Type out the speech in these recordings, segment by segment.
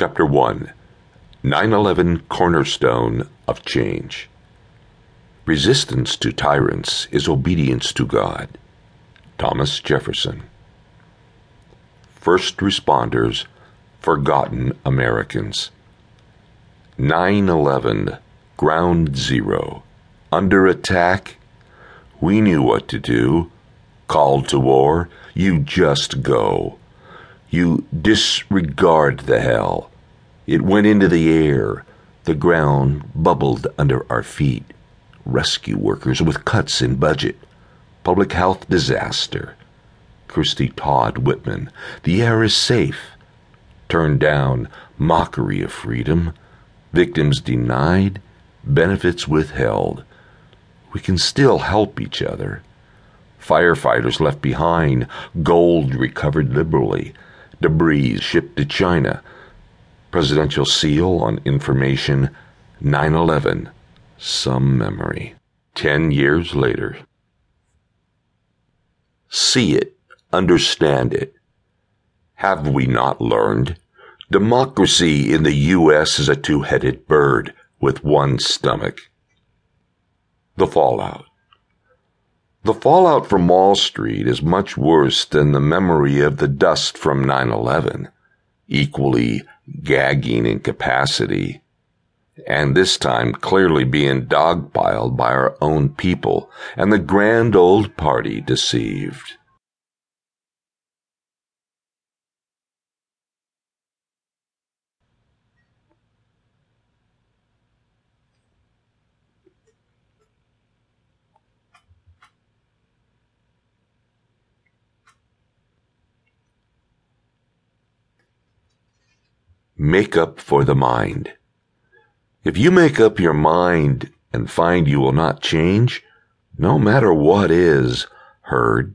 Chapter 1 9 11 Cornerstone of Change. Resistance to tyrants is obedience to God. Thomas Jefferson. First responders, forgotten Americans. 9 11, ground zero. Under attack? We knew what to do. Called to war? You just go. You disregard the hell. It went into the air. The ground bubbled under our feet. Rescue workers with cuts in budget. Public health disaster. Christie Todd Whitman. The air is safe. Turned down. Mockery of freedom. Victims denied. Benefits withheld. We can still help each other. Firefighters left behind. Gold recovered liberally debris shipped to China. Presidential seal on information 9 11. Some memory. Ten years later. See it, understand it. Have we not learned? Democracy in the U.S. is a two headed bird with one stomach. The fallout. The fallout from Wall Street is much worse than the memory of the dust from 9 11, equally gagging incapacity, and this time clearly being dogpiled by our own people and the grand old party deceived. Make up for the mind. If you make up your mind and find you will not change, no matter what is heard,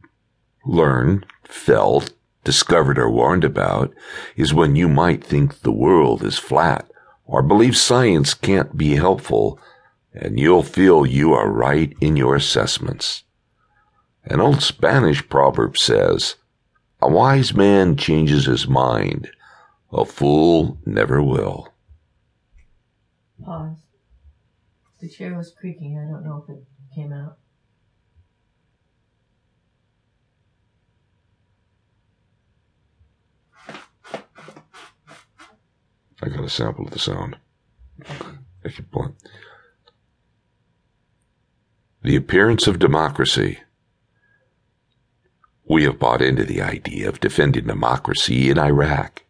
learned, felt, discovered, or warned about, is when you might think the world is flat or believe science can't be helpful, and you'll feel you are right in your assessments. An old Spanish proverb says, A wise man changes his mind a fool never will. Pause. The chair was creaking. I don't know if it came out. I got a sample of the sound. I can point. The appearance of democracy. We have bought into the idea of defending democracy in Iraq.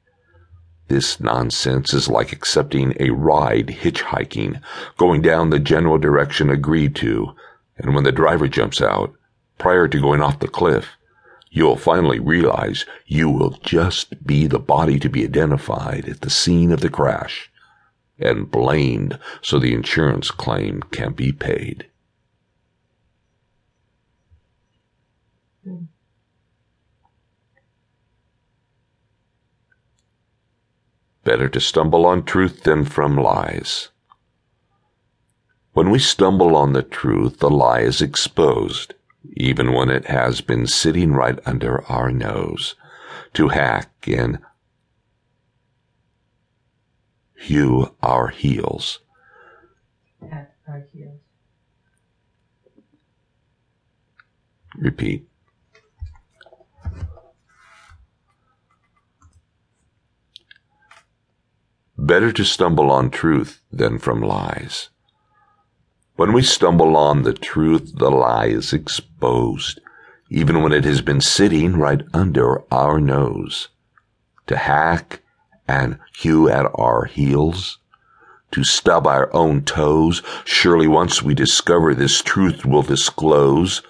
This nonsense is like accepting a ride hitchhiking, going down the general direction agreed to, and when the driver jumps out, prior to going off the cliff, you'll finally realize you will just be the body to be identified at the scene of the crash and blamed so the insurance claim can be paid. Better to stumble on truth than from lies. When we stumble on the truth, the lie is exposed, even when it has been sitting right under our nose, to hack and hew our heels. At our heels. Repeat. Better to stumble on truth than from lies. When we stumble on the truth, the lie is exposed, even when it has been sitting right under our nose. To hack and hew at our heels, to stub our own toes, surely once we discover this truth will disclose.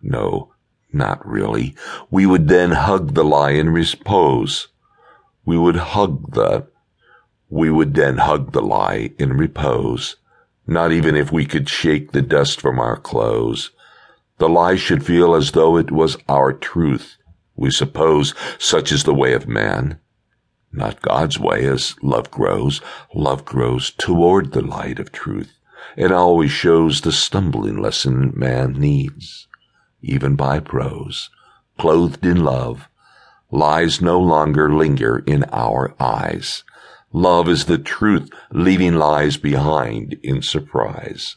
No, not really. We would then hug the lie in repose. We would hug the we would then hug the lie in repose, not even if we could shake the dust from our clothes. The lie should feel as though it was our truth. We suppose such is the way of man. Not God's way as love grows. Love grows toward the light of truth and always shows the stumbling lesson man needs, even by prose, clothed in love. Lies no longer linger in our eyes Love is the truth, leaving lies behind in surprise.